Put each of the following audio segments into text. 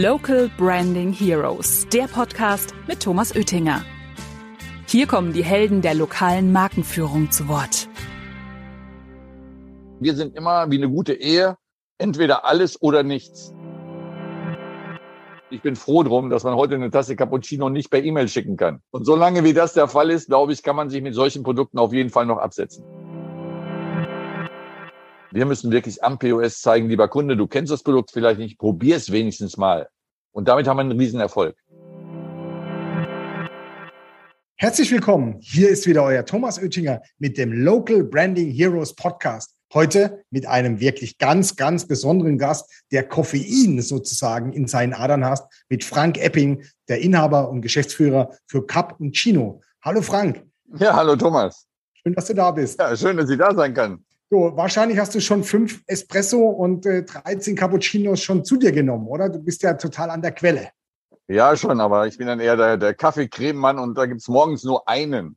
Local Branding Heroes, der Podcast mit Thomas Oettinger. Hier kommen die Helden der lokalen Markenführung zu Wort. Wir sind immer wie eine gute Ehe, entweder alles oder nichts. Ich bin froh drum, dass man heute eine Tasse Cappuccino nicht per E-Mail schicken kann. Und solange wie das der Fall ist, glaube ich, kann man sich mit solchen Produkten auf jeden Fall noch absetzen. Wir müssen wirklich am POS zeigen, lieber Kunde, du kennst das Produkt vielleicht nicht, probier es wenigstens mal. Und damit haben wir einen Riesenerfolg. Herzlich willkommen. Hier ist wieder euer Thomas Oettinger mit dem Local Branding Heroes Podcast. Heute mit einem wirklich ganz, ganz besonderen Gast, der Koffein sozusagen in seinen Adern hast, mit Frank Epping, der Inhaber und Geschäftsführer für Cup und Chino. Hallo Frank. Ja, hallo Thomas. Schön, dass du da bist. Ja, schön, dass ich da sein kann. So, wahrscheinlich hast du schon fünf Espresso und äh, 13 Cappuccinos schon zu dir genommen, oder? Du bist ja total an der Quelle. Ja, schon, aber ich bin dann eher der, der Kaffee-Creme-Mann und da gibt's morgens nur einen.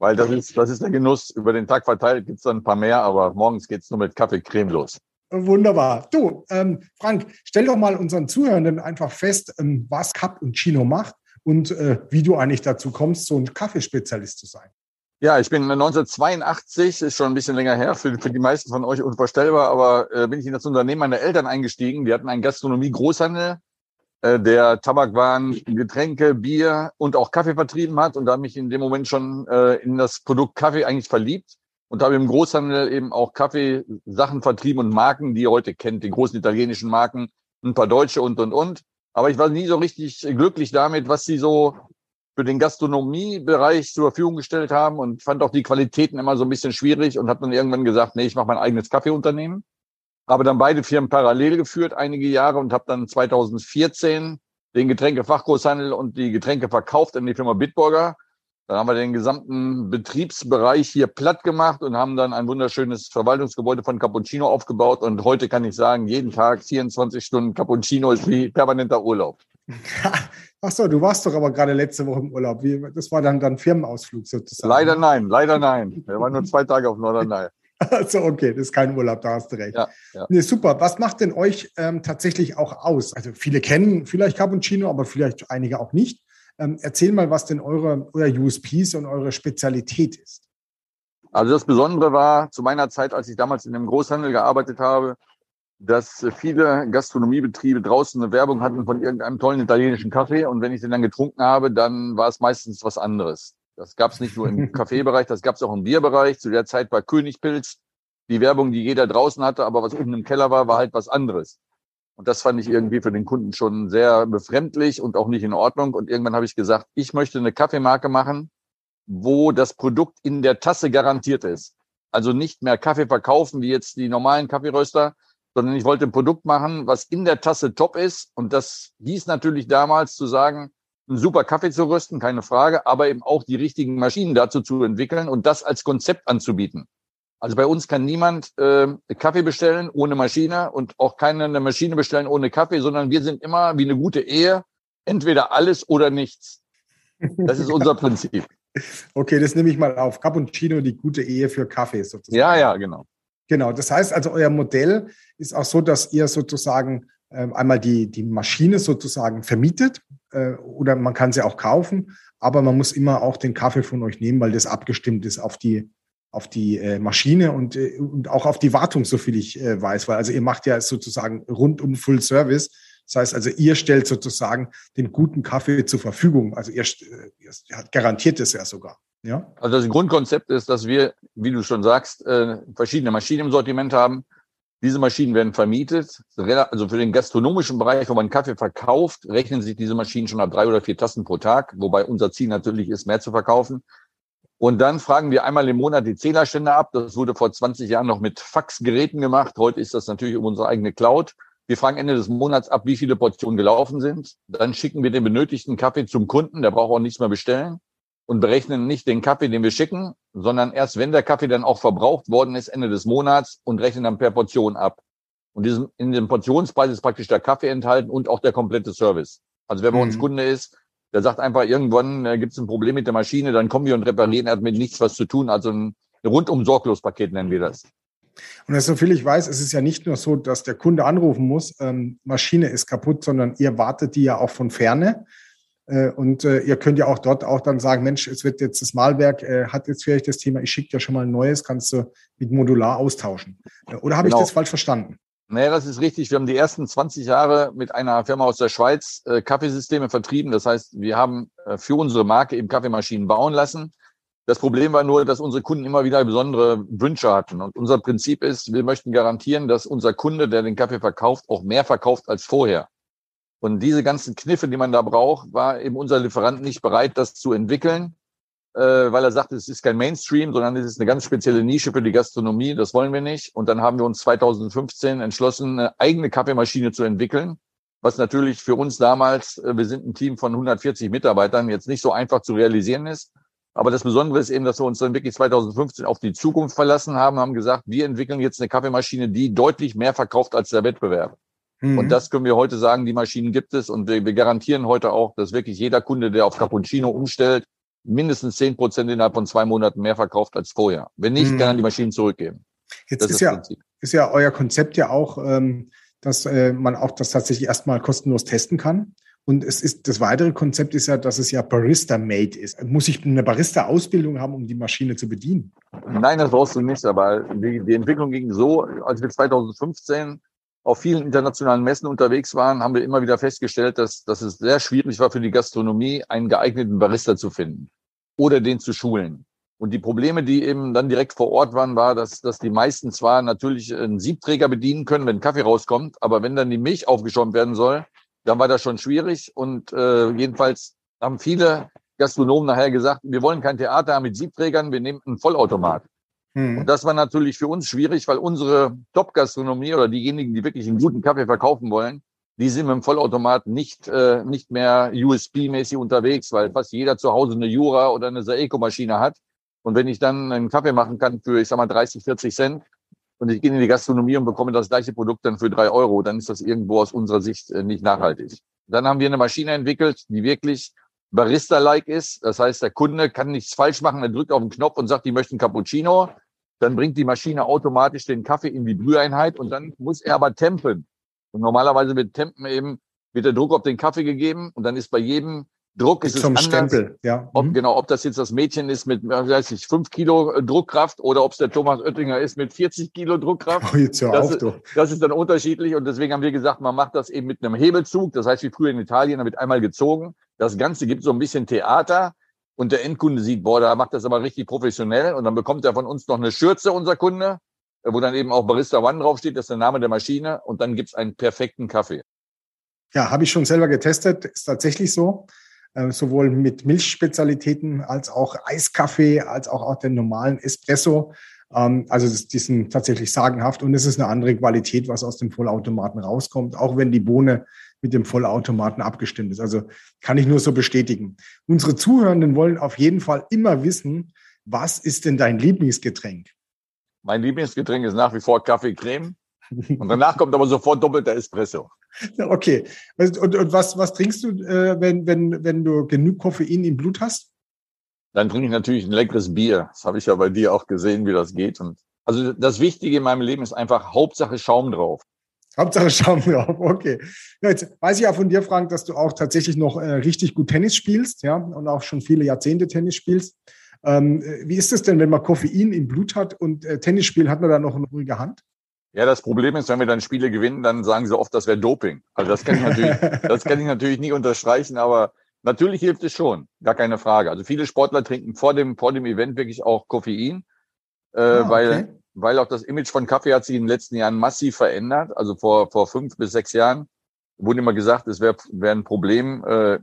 Weil das ist, das ist der Genuss. Über den Tag verteilt gibt's dann ein paar mehr, aber morgens geht's nur mit Kaffee-Creme los. Wunderbar. Du, ähm, Frank, stell doch mal unseren Zuhörenden einfach fest, ähm, was Cappuccino macht und äh, wie du eigentlich dazu kommst, so ein Kaffeespezialist zu sein. Ja, ich bin 1982, ist schon ein bisschen länger her, für, für die meisten von euch unvorstellbar, aber äh, bin ich in das Unternehmen meiner Eltern eingestiegen. Die hatten einen Gastronomie-Großhandel, äh, der Tabakwaren, Getränke, Bier und auch Kaffee vertrieben hat und da mich in dem Moment schon äh, in das Produkt Kaffee eigentlich verliebt und habe im Großhandel eben auch Kaffeesachen vertrieben und Marken, die ihr heute kennt, die großen italienischen Marken, ein paar deutsche und, und, und. Aber ich war nie so richtig glücklich damit, was sie so für den Gastronomiebereich zur Verfügung gestellt haben und fand auch die Qualitäten immer so ein bisschen schwierig und habe dann irgendwann gesagt, nee, ich mache mein eigenes Kaffeeunternehmen. Habe dann beide Firmen parallel geführt einige Jahre und habe dann 2014 den Getränkefachgroßhandel und die Getränke verkauft an die Firma Bitburger. Dann haben wir den gesamten Betriebsbereich hier platt gemacht und haben dann ein wunderschönes Verwaltungsgebäude von Cappuccino aufgebaut. Und heute kann ich sagen, jeden Tag 24 Stunden Cappuccino ist wie permanenter Urlaub. Ach so, du warst doch aber gerade letzte Woche im Urlaub. Wie, das war dann dann Firmenausflug sozusagen. Leider nein, leider nein. Wir waren nur zwei Tage auf Norderney. Also okay, das ist kein Urlaub, da hast du recht. Ja, ja. Nee, super. Was macht denn euch ähm, tatsächlich auch aus? Also viele kennen vielleicht Cappuccino, aber vielleicht einige auch nicht. Ähm, erzähl mal, was denn eure, euer USPs und eure Spezialität ist. Also das Besondere war zu meiner Zeit, als ich damals in dem Großhandel gearbeitet habe, dass viele Gastronomiebetriebe draußen eine Werbung hatten von irgendeinem tollen italienischen Kaffee. Und wenn ich den dann getrunken habe, dann war es meistens was anderes. Das gab es nicht nur im Kaffeebereich, das gab es auch im Bierbereich. Zu der Zeit war Königpilz die Werbung, die jeder draußen hatte, aber was unten im Keller war, war halt was anderes. Und das fand ich irgendwie für den Kunden schon sehr befremdlich und auch nicht in Ordnung. Und irgendwann habe ich gesagt, ich möchte eine Kaffeemarke machen, wo das Produkt in der Tasse garantiert ist. Also nicht mehr Kaffee verkaufen wie jetzt die normalen Kaffeeröster, sondern ich wollte ein Produkt machen, was in der Tasse top ist. Und das hieß natürlich damals zu sagen, einen super Kaffee zu rösten, keine Frage, aber eben auch die richtigen Maschinen dazu zu entwickeln und das als Konzept anzubieten. Also bei uns kann niemand äh, Kaffee bestellen ohne Maschine und auch keine eine Maschine bestellen ohne Kaffee, sondern wir sind immer wie eine gute Ehe, entweder alles oder nichts. Das ist unser Prinzip. Okay, das nehme ich mal auf. Cappuccino, die gute Ehe für Kaffee sozusagen. Ja, ja, genau. Genau, das heißt also, euer Modell ist auch so, dass ihr sozusagen äh, einmal die, die Maschine sozusagen vermietet äh, oder man kann sie auch kaufen, aber man muss immer auch den Kaffee von euch nehmen, weil das abgestimmt ist auf die, auf die äh, Maschine und, äh, und auch auf die Wartung, so viel ich äh, weiß, weil also ihr macht ja sozusagen rundum Full Service. Das heißt also, ihr stellt sozusagen den guten Kaffee zur Verfügung. Also ihr, äh, ihr garantiert es ja sogar. Ja. Also das Grundkonzept ist, dass wir, wie du schon sagst, äh, verschiedene Maschinen im Sortiment haben. Diese Maschinen werden vermietet. Also für den gastronomischen Bereich, wo man Kaffee verkauft, rechnen sich diese Maschinen schon ab drei oder vier Tassen pro Tag, wobei unser Ziel natürlich ist, mehr zu verkaufen. Und dann fragen wir einmal im Monat die Zählerstände ab. Das wurde vor 20 Jahren noch mit Faxgeräten gemacht. Heute ist das natürlich um unsere eigene Cloud. Wir fragen Ende des Monats ab, wie viele Portionen gelaufen sind. Dann schicken wir den benötigten Kaffee zum Kunden. Der braucht auch nichts mehr bestellen und berechnen nicht den Kaffee, den wir schicken, sondern erst wenn der Kaffee dann auch verbraucht worden ist, Ende des Monats und rechnen dann per Portion ab. Und diesem, in dem Portionspreis ist praktisch der Kaffee enthalten und auch der komplette Service. Also wenn man mhm. uns Kunde ist, der sagt einfach, irgendwann äh, gibt es ein Problem mit der Maschine, dann kommen wir und reparieren, er hat mit nichts was zu tun. Also ein rundum sorglos Paket nennen wir das. Und soviel ich weiß, es ist ja nicht nur so, dass der Kunde anrufen muss, ähm, Maschine ist kaputt, sondern ihr wartet die ja auch von ferne. Äh, und äh, ihr könnt ja auch dort auch dann sagen, Mensch, es wird jetzt das Malwerk, äh, hat jetzt vielleicht das Thema, ich schicke dir schon mal ein neues, kannst du mit Modular austauschen. Äh, oder habe genau. ich das falsch verstanden? Nee, das ist richtig. Wir haben die ersten 20 Jahre mit einer Firma aus der Schweiz äh, Kaffeesysteme vertrieben. Das heißt, wir haben äh, für unsere Marke eben Kaffeemaschinen bauen lassen. Das Problem war nur, dass unsere Kunden immer wieder besondere Wünsche hatten. Und unser Prinzip ist, wir möchten garantieren, dass unser Kunde, der den Kaffee verkauft, auch mehr verkauft als vorher. Und diese ganzen Kniffe, die man da braucht, war eben unser Lieferant nicht bereit, das zu entwickeln, äh, weil er sagte, es ist kein Mainstream, sondern es ist eine ganz spezielle Nische für die Gastronomie. Das wollen wir nicht. Und dann haben wir uns 2015 entschlossen, eine eigene Kaffeemaschine zu entwickeln, was natürlich für uns damals, äh, wir sind ein Team von 140 Mitarbeitern, jetzt nicht so einfach zu realisieren ist. Aber das Besondere ist eben, dass wir uns dann wirklich 2015 auf die Zukunft verlassen haben, haben gesagt, wir entwickeln jetzt eine Kaffeemaschine, die deutlich mehr verkauft als der Wettbewerb. Mhm. Und das können wir heute sagen, die Maschinen gibt es und wir, wir garantieren heute auch, dass wirklich jeder Kunde, der auf Cappuccino umstellt, mindestens zehn Prozent innerhalb von zwei Monaten mehr verkauft als vorher. Wenn nicht, mhm. kann er die Maschinen zurückgeben. Jetzt ist, ist ja, ist ja euer Konzept ja auch, ähm, dass äh, man auch das tatsächlich erstmal kostenlos testen kann. Und es ist, das weitere Konzept ist ja, dass es ja Barista-made ist. Muss ich eine Barista-Ausbildung haben, um die Maschine zu bedienen? Nein, das brauchst du nicht. Aber die, die Entwicklung ging so, als wir 2015 auf vielen internationalen Messen unterwegs waren, haben wir immer wieder festgestellt, dass, dass es sehr schwierig war für die Gastronomie, einen geeigneten Barista zu finden oder den zu schulen. Und die Probleme, die eben dann direkt vor Ort waren, war, dass, dass die meisten zwar natürlich einen Siebträger bedienen können, wenn Kaffee rauskommt, aber wenn dann die Milch aufgeschäumt werden soll, dann war das schon schwierig. Und äh, jedenfalls haben viele Gastronomen nachher gesagt, wir wollen kein Theater mit Siebträgern, wir nehmen einen Vollautomat. Mhm. Und das war natürlich für uns schwierig, weil unsere Top-Gastronomie oder diejenigen, die wirklich einen guten Kaffee verkaufen wollen, die sind mit dem Vollautomat nicht, äh, nicht mehr USB-mäßig unterwegs, weil fast jeder zu Hause eine Jura oder eine Saeco-Maschine hat. Und wenn ich dann einen Kaffee machen kann für, ich sag mal, 30, 40 Cent und ich gehe in die Gastronomie und bekomme das gleiche Produkt dann für drei Euro, dann ist das irgendwo aus unserer Sicht äh, nicht nachhaltig. Dann haben wir eine Maschine entwickelt, die wirklich Barista-like ist. Das heißt, der Kunde kann nichts falsch machen. Er drückt auf den Knopf und sagt, die möchten Cappuccino. Dann bringt die Maschine automatisch den Kaffee in die Brüheinheit und dann muss er aber tempen. Und normalerweise wird Tempen eben, wird der Druck auf den Kaffee gegeben und dann ist bei jedem Druck ist zum es anders. Stempel, ja. Ob, mhm. Genau, ob das jetzt das Mädchen ist mit, weiß ich, fünf Kilo Druckkraft oder ob es der Thomas Oettinger ist mit 40 Kilo Druckkraft. Oh, jetzt hör das, auf, du. das ist dann unterschiedlich und deswegen haben wir gesagt, man macht das eben mit einem Hebelzug. Das heißt, wie früher in Italien, da wird einmal gezogen. Das Ganze gibt so ein bisschen Theater und der Endkunde sieht, boah, da macht das aber richtig professionell und dann bekommt er von uns noch eine Schürze, unser Kunde, wo dann eben auch Barista One draufsteht, das ist der Name der Maschine und dann gibt's einen perfekten Kaffee. Ja, habe ich schon selber getestet, ist tatsächlich so. Äh, sowohl mit Milchspezialitäten als auch Eiskaffee, als auch, auch den normalen Espresso. Ähm, also das, die sind tatsächlich sagenhaft und es ist eine andere Qualität, was aus dem Vollautomaten rauskommt, auch wenn die Bohne mit dem Vollautomaten abgestimmt ist. Also kann ich nur so bestätigen. Unsere Zuhörenden wollen auf jeden Fall immer wissen, was ist denn dein Lieblingsgetränk? Mein Lieblingsgetränk ist nach wie vor Kaffee Creme. Und danach kommt aber sofort doppelter Espresso. Okay. Und, und was, was trinkst du, äh, wenn, wenn, wenn du genug Koffein im Blut hast? Dann trinke ich natürlich ein leckeres Bier. Das habe ich ja bei dir auch gesehen, wie das geht. Und also das Wichtige in meinem Leben ist einfach Hauptsache Schaum drauf. Hauptsache Schaum drauf, okay. Ja, jetzt weiß ich ja von dir, Frank, dass du auch tatsächlich noch äh, richtig gut Tennis spielst, ja, und auch schon viele Jahrzehnte Tennis spielst. Ähm, äh, wie ist es denn, wenn man Koffein im Blut hat und äh, Tennis spielt, hat man da noch eine ruhige Hand? Ja, das Problem ist, wenn wir dann Spiele gewinnen, dann sagen sie oft, das wäre Doping. Also das kann ich natürlich, das kann ich natürlich nie unterstreichen, aber natürlich hilft es schon, gar keine Frage. Also viele Sportler trinken vor dem vor dem Event wirklich auch Koffein, äh, ah, okay. weil weil auch das Image von Kaffee hat sich in den letzten Jahren massiv verändert. Also vor vor fünf bis sechs Jahren wurde immer gesagt, es wäre wär ein Problem äh,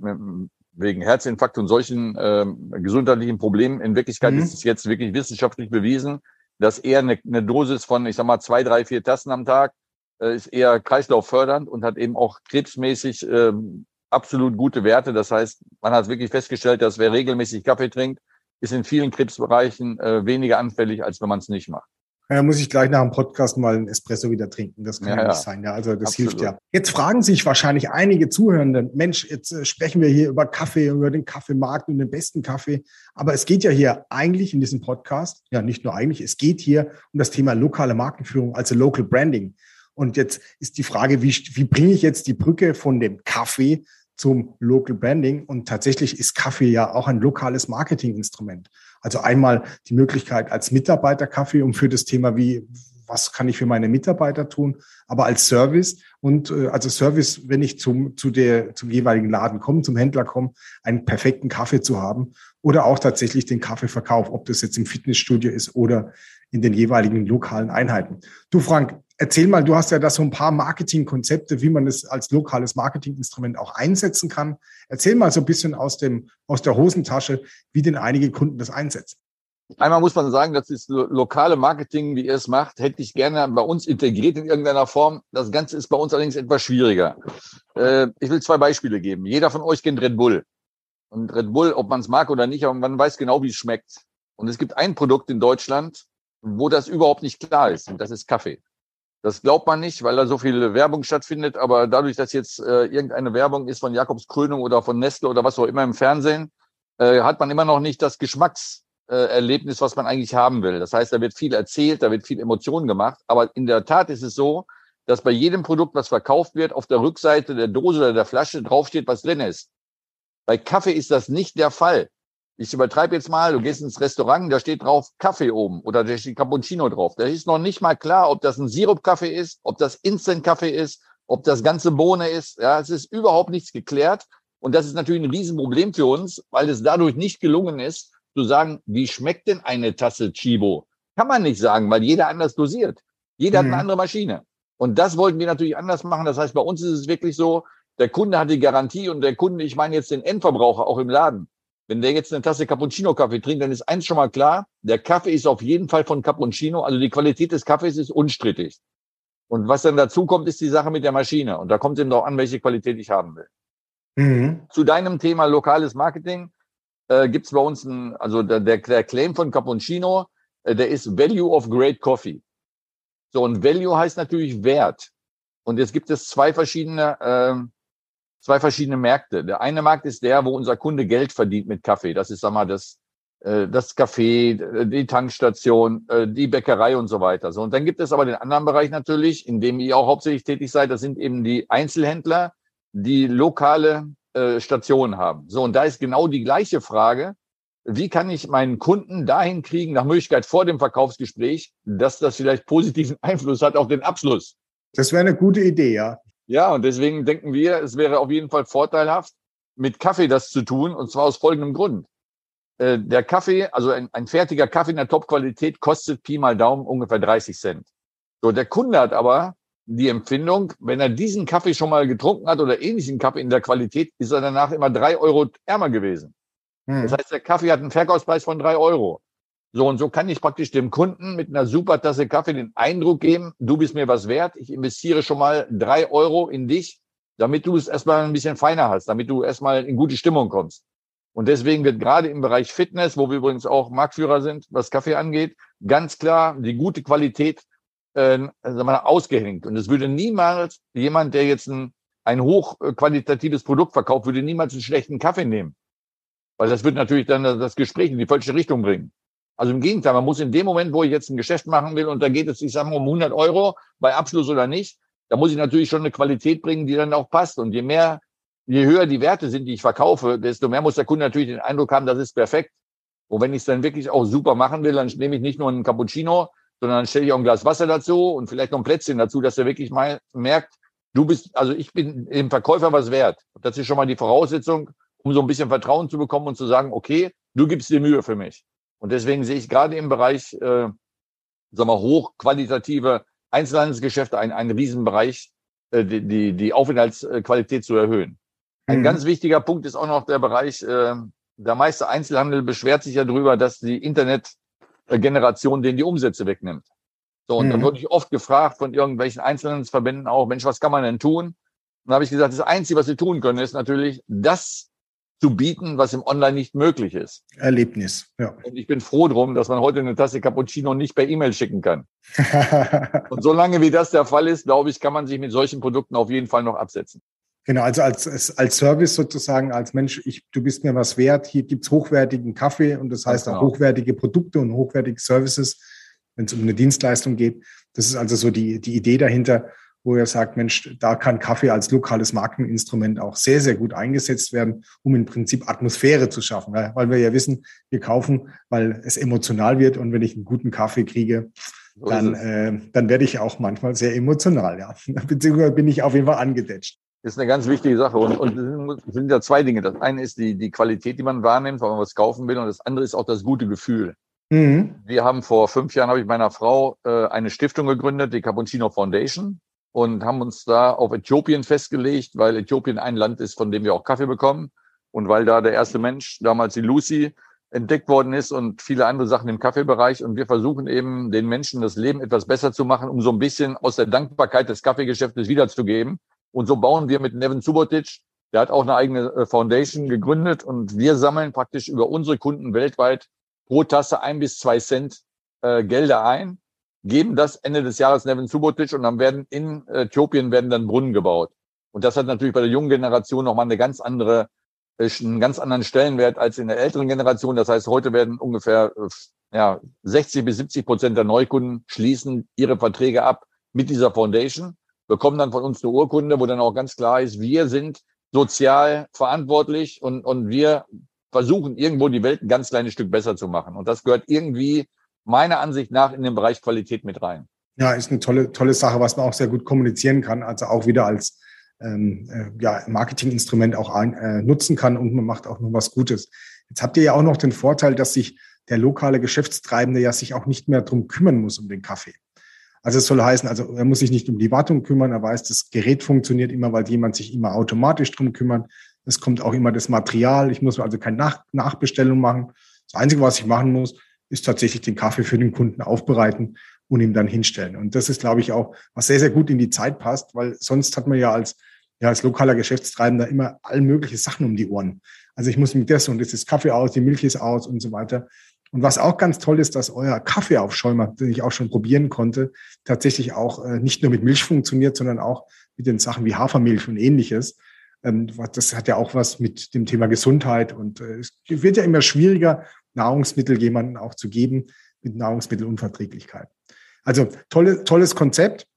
wegen Herzinfarkt und solchen äh, gesundheitlichen Problemen. In Wirklichkeit mhm. ist es jetzt wirklich wissenschaftlich bewiesen, dass eher eine, eine Dosis von, ich sag mal, zwei, drei, vier Tassen am Tag äh, ist eher kreislauffördernd und hat eben auch krebsmäßig ähm, absolut gute Werte. Das heißt, man hat wirklich festgestellt, dass wer regelmäßig Kaffee trinkt, ist in vielen Krebsbereichen äh, weniger anfällig, als wenn man es nicht macht. Da muss ich gleich nach dem Podcast mal einen Espresso wieder trinken. Das kann ja, ja nicht sein. Ja, also das Absolut. hilft ja. Jetzt fragen sich wahrscheinlich einige Zuhörende, Mensch, jetzt äh, sprechen wir hier über Kaffee, über den Kaffeemarkt und den besten Kaffee. Aber es geht ja hier eigentlich in diesem Podcast, ja nicht nur eigentlich, es geht hier um das Thema lokale Markenführung, also Local Branding. Und jetzt ist die Frage, wie, wie bringe ich jetzt die Brücke von dem Kaffee zum Local Branding? Und tatsächlich ist Kaffee ja auch ein lokales Marketinginstrument. Also einmal die Möglichkeit als Mitarbeiter Kaffee, um für das Thema wie, was kann ich für meine Mitarbeiter tun, aber als Service und äh, also Service, wenn ich zum, zu der, zum jeweiligen Laden komme, zum Händler komme, einen perfekten Kaffee zu haben oder auch tatsächlich den Kaffeeverkauf, ob das jetzt im Fitnessstudio ist oder in den jeweiligen lokalen Einheiten. Du Frank, erzähl mal, du hast ja da so ein paar Marketingkonzepte, wie man es als lokales Marketinginstrument auch einsetzen kann. Erzähl mal so ein bisschen aus dem, aus der Hosentasche, wie denn einige Kunden das einsetzen. Einmal muss man sagen, dass das lokale Marketing, wie ihr es macht, hätte ich gerne bei uns integriert in irgendeiner Form. Das Ganze ist bei uns allerdings etwas schwieriger. Äh, ich will zwei Beispiele geben. Jeder von euch kennt Red Bull. Und Red Bull, ob man es mag oder nicht, aber man weiß genau, wie es schmeckt. Und es gibt ein Produkt in Deutschland, wo das überhaupt nicht klar ist. Und das ist Kaffee. Das glaubt man nicht, weil da so viel Werbung stattfindet. Aber dadurch, dass jetzt äh, irgendeine Werbung ist von Jakobs Krönung oder von Nestle oder was auch immer im Fernsehen, äh, hat man immer noch nicht das Geschmackserlebnis, was man eigentlich haben will. Das heißt, da wird viel erzählt, da wird viel Emotion gemacht. Aber in der Tat ist es so, dass bei jedem Produkt, was verkauft wird, auf der Rückseite der Dose oder der Flasche draufsteht, was drin ist. Bei Kaffee ist das nicht der Fall ich übertreibe jetzt mal, du gehst ins Restaurant, da steht drauf Kaffee oben oder da steht Cappuccino drauf. Da ist noch nicht mal klar, ob das ein Sirup-Kaffee ist, ob das Instant-Kaffee ist, ob das ganze Bohne ist. Ja, es ist überhaupt nichts geklärt. Und das ist natürlich ein Riesenproblem für uns, weil es dadurch nicht gelungen ist, zu sagen, wie schmeckt denn eine Tasse Chibo? Kann man nicht sagen, weil jeder anders dosiert. Jeder mhm. hat eine mhm. andere Maschine. Und das wollten wir natürlich anders machen. Das heißt, bei uns ist es wirklich so, der Kunde hat die Garantie und der Kunde, ich meine jetzt den Endverbraucher auch im Laden, wenn der jetzt eine Tasse Cappuccino-Kaffee trinkt, dann ist eins schon mal klar, der Kaffee ist auf jeden Fall von Cappuccino, also die Qualität des Kaffees ist unstrittig. Und was dann dazu kommt, ist die Sache mit der Maschine. Und da kommt eben doch an, welche Qualität ich haben will. Mhm. Zu deinem Thema lokales Marketing äh, gibt es bei uns ein, also der, der Claim von Cappuccino, äh, der ist Value of Great Coffee. So, und Value heißt natürlich Wert. Und jetzt gibt es zwei verschiedene äh, zwei verschiedene Märkte. Der eine Markt ist der, wo unser Kunde Geld verdient mit Kaffee. Das ist, sag mal, das, äh, das Café, die Tankstation, äh, die Bäckerei und so weiter. So, und dann gibt es aber den anderen Bereich natürlich, in dem ihr auch hauptsächlich tätig seid. Das sind eben die Einzelhändler, die lokale äh, Stationen haben. So, und da ist genau die gleiche Frage. Wie kann ich meinen Kunden dahin kriegen, nach Möglichkeit vor dem Verkaufsgespräch, dass das vielleicht positiven Einfluss hat auf den Abschluss? Das wäre eine gute Idee, ja. Ja, und deswegen denken wir, es wäre auf jeden Fall vorteilhaft, mit Kaffee das zu tun, und zwar aus folgendem Grund. Äh, der Kaffee, also ein, ein fertiger Kaffee in der Top-Qualität, kostet Pi mal Daumen ungefähr 30 Cent. So, der Kunde hat aber die Empfindung, wenn er diesen Kaffee schon mal getrunken hat oder ähnlichen Kaffee in der Qualität, ist er danach immer drei Euro ärmer gewesen. Hm. Das heißt, der Kaffee hat einen Verkaufspreis von drei Euro. So und so kann ich praktisch dem Kunden mit einer super Tasse Kaffee den Eindruck geben, du bist mir was wert, ich investiere schon mal drei Euro in dich, damit du es erstmal ein bisschen feiner hast, damit du erstmal in gute Stimmung kommst. Und deswegen wird gerade im Bereich Fitness, wo wir übrigens auch Marktführer sind, was Kaffee angeht, ganz klar die gute Qualität äh, ausgehängt. Und es würde niemals jemand, der jetzt ein, ein hochqualitatives Produkt verkauft, würde niemals einen schlechten Kaffee nehmen. Weil das wird natürlich dann das Gespräch in die falsche Richtung bringen. Also im Gegenteil, man muss in dem Moment, wo ich jetzt ein Geschäft machen will und da geht es, ich sage mal, um 100 Euro bei Abschluss oder nicht, da muss ich natürlich schon eine Qualität bringen, die dann auch passt. Und je mehr, je höher die Werte sind, die ich verkaufe, desto mehr muss der Kunde natürlich den Eindruck haben, das ist perfekt. Und wenn ich es dann wirklich auch super machen will, dann nehme ich nicht nur einen Cappuccino, sondern dann stelle ich auch ein Glas Wasser dazu und vielleicht noch ein Plätzchen dazu, dass er wirklich mal merkt, du bist, also ich bin dem Verkäufer was wert. Das ist schon mal die Voraussetzung, um so ein bisschen Vertrauen zu bekommen und zu sagen, okay, du gibst dir Mühe für mich. Und deswegen sehe ich gerade im Bereich, äh, sagen wir, hochqualitative Einzelhandelsgeschäfte einen, einen Riesenbereich, äh, die, die, die Aufenthaltsqualität zu erhöhen. Ein mhm. ganz wichtiger Punkt ist auch noch der Bereich, äh, der meiste Einzelhandel beschwert sich ja darüber, dass die Internetgeneration denen die Umsätze wegnimmt. So, und mhm. dann wurde ich oft gefragt von irgendwelchen Einzelhandelsverbänden auch, Mensch, was kann man denn tun? Und dann habe ich gesagt, das Einzige, was sie tun können, ist natürlich das zu bieten, was im Online nicht möglich ist. Erlebnis, ja. Und ich bin froh drum, dass man heute eine Tasse Cappuccino nicht per E-Mail schicken kann. und solange wie das der Fall ist, glaube ich, kann man sich mit solchen Produkten auf jeden Fall noch absetzen. Genau, also als, als Service sozusagen, als Mensch, ich, du bist mir was wert, hier gibt's hochwertigen Kaffee und das heißt genau. auch hochwertige Produkte und hochwertige Services, wenn es um eine Dienstleistung geht. Das ist also so die, die Idee dahinter wo er sagt, Mensch, da kann Kaffee als lokales Markeninstrument auch sehr, sehr gut eingesetzt werden, um im Prinzip Atmosphäre zu schaffen. Weil wir ja wissen, wir kaufen, weil es emotional wird und wenn ich einen guten Kaffee kriege, dann, äh, dann werde ich auch manchmal sehr emotional, ja. Beziehungsweise bin ich auf jeden Fall angedetscht. Das ist eine ganz wichtige Sache. Und, und es sind ja zwei Dinge. Das eine ist die, die Qualität, die man wahrnimmt, weil man was kaufen will. Und das andere ist auch das gute Gefühl. Mhm. Wir haben vor fünf Jahren, habe ich meiner Frau äh, eine Stiftung gegründet, die Cappuccino Foundation und haben uns da auf Äthiopien festgelegt, weil Äthiopien ein Land ist, von dem wir auch Kaffee bekommen und weil da der erste Mensch, damals die Lucy, entdeckt worden ist und viele andere Sachen im Kaffeebereich. Und wir versuchen eben, den Menschen das Leben etwas besser zu machen, um so ein bisschen aus der Dankbarkeit des Kaffeegeschäftes wiederzugeben. Und so bauen wir mit Nevin Subotic, der hat auch eine eigene äh, Foundation gegründet und wir sammeln praktisch über unsere Kunden weltweit pro Tasse ein bis zwei Cent äh, Gelder ein geben das Ende des Jahres Nevin Subotic und dann werden in Äthiopien werden dann Brunnen gebaut. Und das hat natürlich bei der jungen Generation nochmal eine ganz andere, äh, einen ganz anderen Stellenwert als in der älteren Generation. Das heißt, heute werden ungefähr äh, ja, 60 bis 70 Prozent der Neukunden schließen ihre Verträge ab mit dieser Foundation, bekommen dann von uns eine Urkunde, wo dann auch ganz klar ist, wir sind sozial verantwortlich und, und wir versuchen irgendwo die Welt ein ganz kleines Stück besser zu machen. Und das gehört irgendwie meiner Ansicht nach in den Bereich Qualität mit rein. Ja, ist eine tolle, tolle Sache, was man auch sehr gut kommunizieren kann, also auch wieder als ähm, äh, ja, Marketinginstrument auch ein, äh, nutzen kann und man macht auch noch was Gutes. Jetzt habt ihr ja auch noch den Vorteil, dass sich der lokale Geschäftstreibende ja sich auch nicht mehr drum kümmern muss um den Kaffee. Also es soll heißen, also er muss sich nicht um die Wartung kümmern, er weiß, das Gerät funktioniert immer, weil jemand sich immer automatisch drum kümmert. Es kommt auch immer das Material. Ich muss also keine Nach Nachbestellung machen. Das Einzige, was ich machen muss, ist tatsächlich den Kaffee für den Kunden aufbereiten und ihm dann hinstellen. Und das ist, glaube ich, auch, was sehr, sehr gut in die Zeit passt, weil sonst hat man ja als, ja, als lokaler Geschäftstreibender immer all mögliche Sachen um die Ohren. Also ich muss mit das und das ist Kaffee aus, die Milch ist aus und so weiter. Und was auch ganz toll ist, dass euer Kaffeeaufschäumer, den ich auch schon probieren konnte, tatsächlich auch äh, nicht nur mit Milch funktioniert, sondern auch mit den Sachen wie Hafermilch und ähnliches. Ähm, das hat ja auch was mit dem Thema Gesundheit und äh, es wird ja immer schwieriger, Nahrungsmittel jemanden auch zu geben mit Nahrungsmittelunverträglichkeit. Also tolle, tolles Konzept.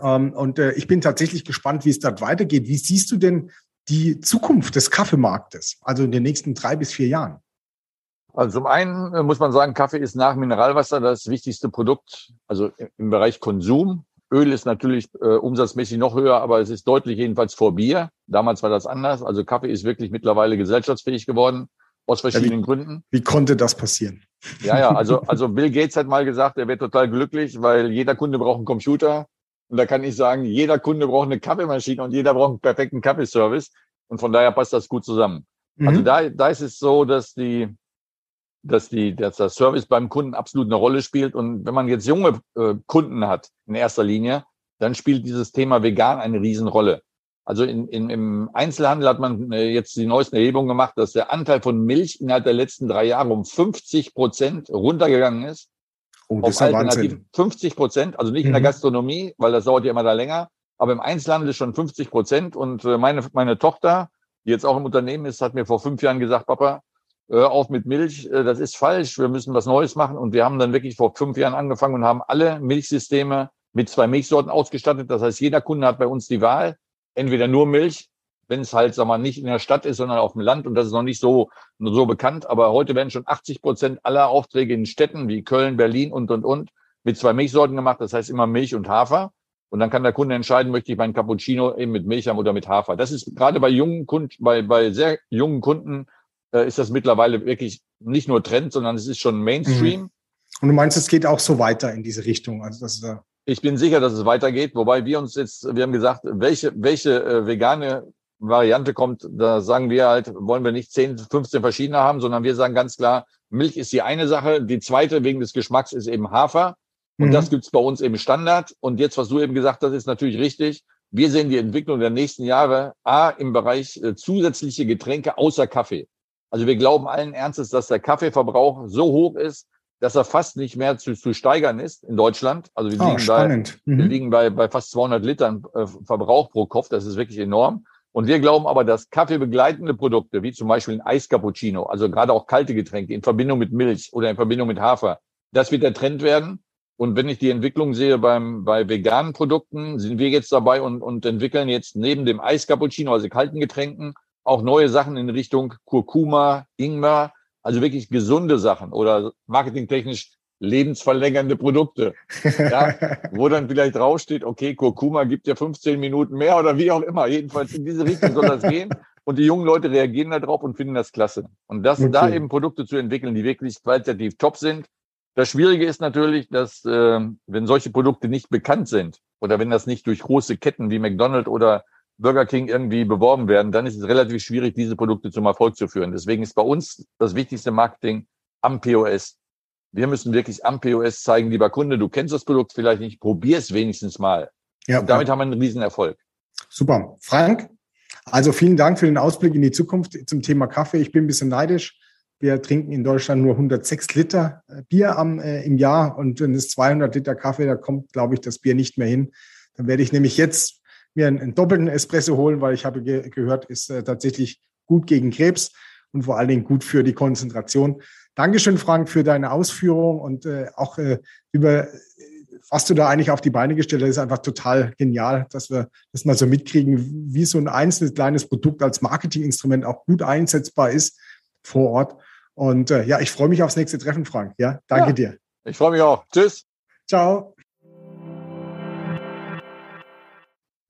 Ähm, und äh, ich bin tatsächlich gespannt, wie es dort weitergeht. Wie siehst du denn die Zukunft des Kaffeemarktes, also in den nächsten drei bis vier Jahren? Also zum einen äh, muss man sagen, Kaffee ist nach Mineralwasser das wichtigste Produkt, also im Bereich Konsum. Öl ist natürlich äh, umsatzmäßig noch höher, aber es ist deutlich jedenfalls vor Bier. Damals war das anders. Also Kaffee ist wirklich mittlerweile gesellschaftsfähig geworden aus verschiedenen ja, wie, Gründen. Wie konnte das passieren? Ja, ja, also, also Bill Gates hat mal gesagt, er wäre total glücklich, weil jeder Kunde braucht einen Computer. Und da kann ich sagen, jeder Kunde braucht eine Kaffeemaschine und jeder braucht einen perfekten Kaffeeservice. Und von daher passt das gut zusammen. Mhm. Also da, da ist es so, dass die, dass die, dass der Service beim Kunden absolut eine Rolle spielt. Und wenn man jetzt junge äh, Kunden hat in erster Linie, dann spielt dieses Thema vegan eine Riesenrolle. Also in, in, im Einzelhandel hat man äh, jetzt die neuesten Erhebungen gemacht, dass der Anteil von Milch innerhalb der letzten drei Jahre um 50 Prozent runtergegangen ist. Oh, das ist ja Wahnsinn. 50 Prozent, also nicht mhm. in der mhm. Gastronomie, weil das dauert ja immer da länger, aber im Einzelhandel ist schon 50 Prozent. Und äh, meine, meine Tochter, die jetzt auch im Unternehmen ist, hat mir vor fünf Jahren gesagt, Papa, hör auf mit Milch, äh, das ist falsch, wir müssen was Neues machen. Und wir haben dann wirklich vor fünf Jahren angefangen und haben alle Milchsysteme mit zwei Milchsorten ausgestattet. Das heißt, jeder Kunde hat bei uns die Wahl entweder nur Milch, wenn es halt, sag mal, nicht in der Stadt ist, sondern auf dem Land und das ist noch nicht so, so bekannt. Aber heute werden schon 80 Prozent aller Aufträge in Städten wie Köln, Berlin und, und, und mit zwei Milchsorten gemacht. Das heißt immer Milch und Hafer. Und dann kann der Kunde entscheiden, möchte ich meinen Cappuccino eben mit Milch haben oder mit Hafer. Das ist gerade bei jungen Kunden, bei, bei sehr jungen Kunden äh, ist das mittlerweile wirklich nicht nur Trend, sondern es ist schon Mainstream. Mhm. Und du meinst, es geht auch so weiter in diese Richtung? Also das, äh ich bin sicher, dass es weitergeht, wobei wir uns jetzt, wir haben gesagt, welche, welche äh, vegane Variante kommt, da sagen wir halt, wollen wir nicht 10, 15 verschiedene haben, sondern wir sagen ganz klar, Milch ist die eine Sache, die zweite wegen des Geschmacks ist eben Hafer. Und mhm. das gibt's bei uns eben Standard. Und jetzt, was du eben gesagt hast, ist natürlich richtig. Wir sehen die Entwicklung der nächsten Jahre A im Bereich äh, zusätzliche Getränke außer Kaffee. Also wir glauben allen Ernstes, dass der Kaffeeverbrauch so hoch ist, dass er fast nicht mehr zu, zu steigern ist in Deutschland. Also wir Oh, liegen, bei, spannend. wir Mhm. liegen bei, bei fast 200 Litern äh, Verbrauch pro Kopf. Das ist wirklich enorm. Und wir glauben aber, dass kaffeebegleitende Produkte, wie zum Beispiel ein Eiscappuccino, also gerade auch kalte Getränke in Verbindung mit Milch oder in Verbindung mit Hafer, das wird der Trend werden. Und wenn ich die Entwicklung sehe beim, bei veganen Produkten, sind wir jetzt dabei und, und entwickeln jetzt neben dem Eiscappuccino, also kalten Getränken, auch neue Sachen in Richtung Kurkuma, Ingwer, also wirklich gesunde Sachen oder marketingtechnisch lebensverlängernde Produkte, Ja. wo dann vielleicht draufsteht, okay, Kurkuma gibt ja 15 Minuten mehr oder wie auch immer. Jedenfalls in diese Richtung soll das gehen. Und die jungen Leute reagieren darauf und finden das klasse. Und das, Okay. da eben Produkte zu entwickeln, die wirklich qualitativ top sind. Das Schwierige ist natürlich, dass äh, wenn solche Produkte nicht bekannt sind oder wenn das nicht durch große Ketten wie McDonald's oder Burger King irgendwie beworben werden, dann ist es relativ schwierig, diese Produkte zum Erfolg zu führen. Deswegen ist bei uns das wichtigste Marketing am POS. Wir müssen wirklich am POS zeigen, lieber Kunde, du kennst das Produkt vielleicht nicht, probier es wenigstens mal. Ja, Und damit haben wir einen riesen Erfolg. Super. Frank, also vielen Dank für den Ausblick in die Zukunft zum Thema Kaffee. Ich bin ein bisschen neidisch. Wir trinken in Deutschland nur 106 Liter äh, Bier am, äh, im Jahr und wenn es 200 Liter Kaffee, da kommt, glaube ich, das Bier nicht mehr hin. Dann werde ich nämlich jetzt mir einen, einen doppelten Espresso holen, weil ich habe ge gehört, ist äh, tatsächlich gut gegen Krebs und vor allen Dingen gut für die Konzentration. Dankeschön, Frank, für deine Ausführung und äh, auch äh, über was du da eigentlich auf die Beine gestellt hast, ist einfach total genial, dass wir das mal so mitkriegen, wie so ein einzelnes kleines Produkt als Marketinginstrument auch gut einsetzbar ist vor Ort. Und äh, ja, ich freue mich aufs nächste Treffen, Frank. Ja, danke Ja. dir. Ich freue mich auch. Tschüss. Ciao.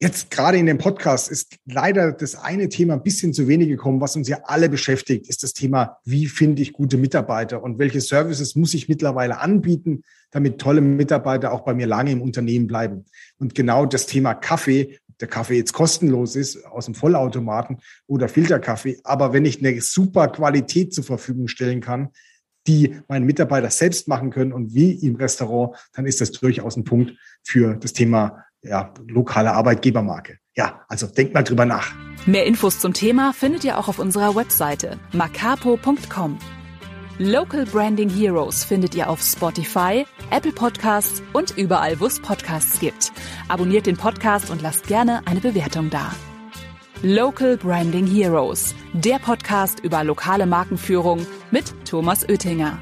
Jetzt gerade in dem Podcast ist leider das eine Thema ein bisschen zu wenig gekommen, was uns ja alle beschäftigt, ist das Thema, wie finde ich gute Mitarbeiter und welche Services muss ich mittlerweile anbieten, damit tolle Mitarbeiter auch bei mir lange im Unternehmen bleiben. Und genau das Thema Kaffee, der Kaffee jetzt kostenlos ist aus dem Vollautomaten oder Filterkaffee, aber wenn ich eine super Qualität zur Verfügung stellen kann, die meine Mitarbeiter selbst machen können und wie im Restaurant, dann ist das durchaus ein Punkt für das Thema ja, lokale Arbeitgebermarke. Ja, also denkt mal drüber nach. Mehr Infos zum Thema findet ihr auch auf unserer Webseite macapo.com. Local Branding Heroes findet ihr auf Spotify, Apple Podcasts und überall, wo es Podcasts gibt. Abonniert den Podcast und lasst gerne eine Bewertung da. Local Branding Heroes, der Podcast über lokale Markenführung mit Thomas Oettinger.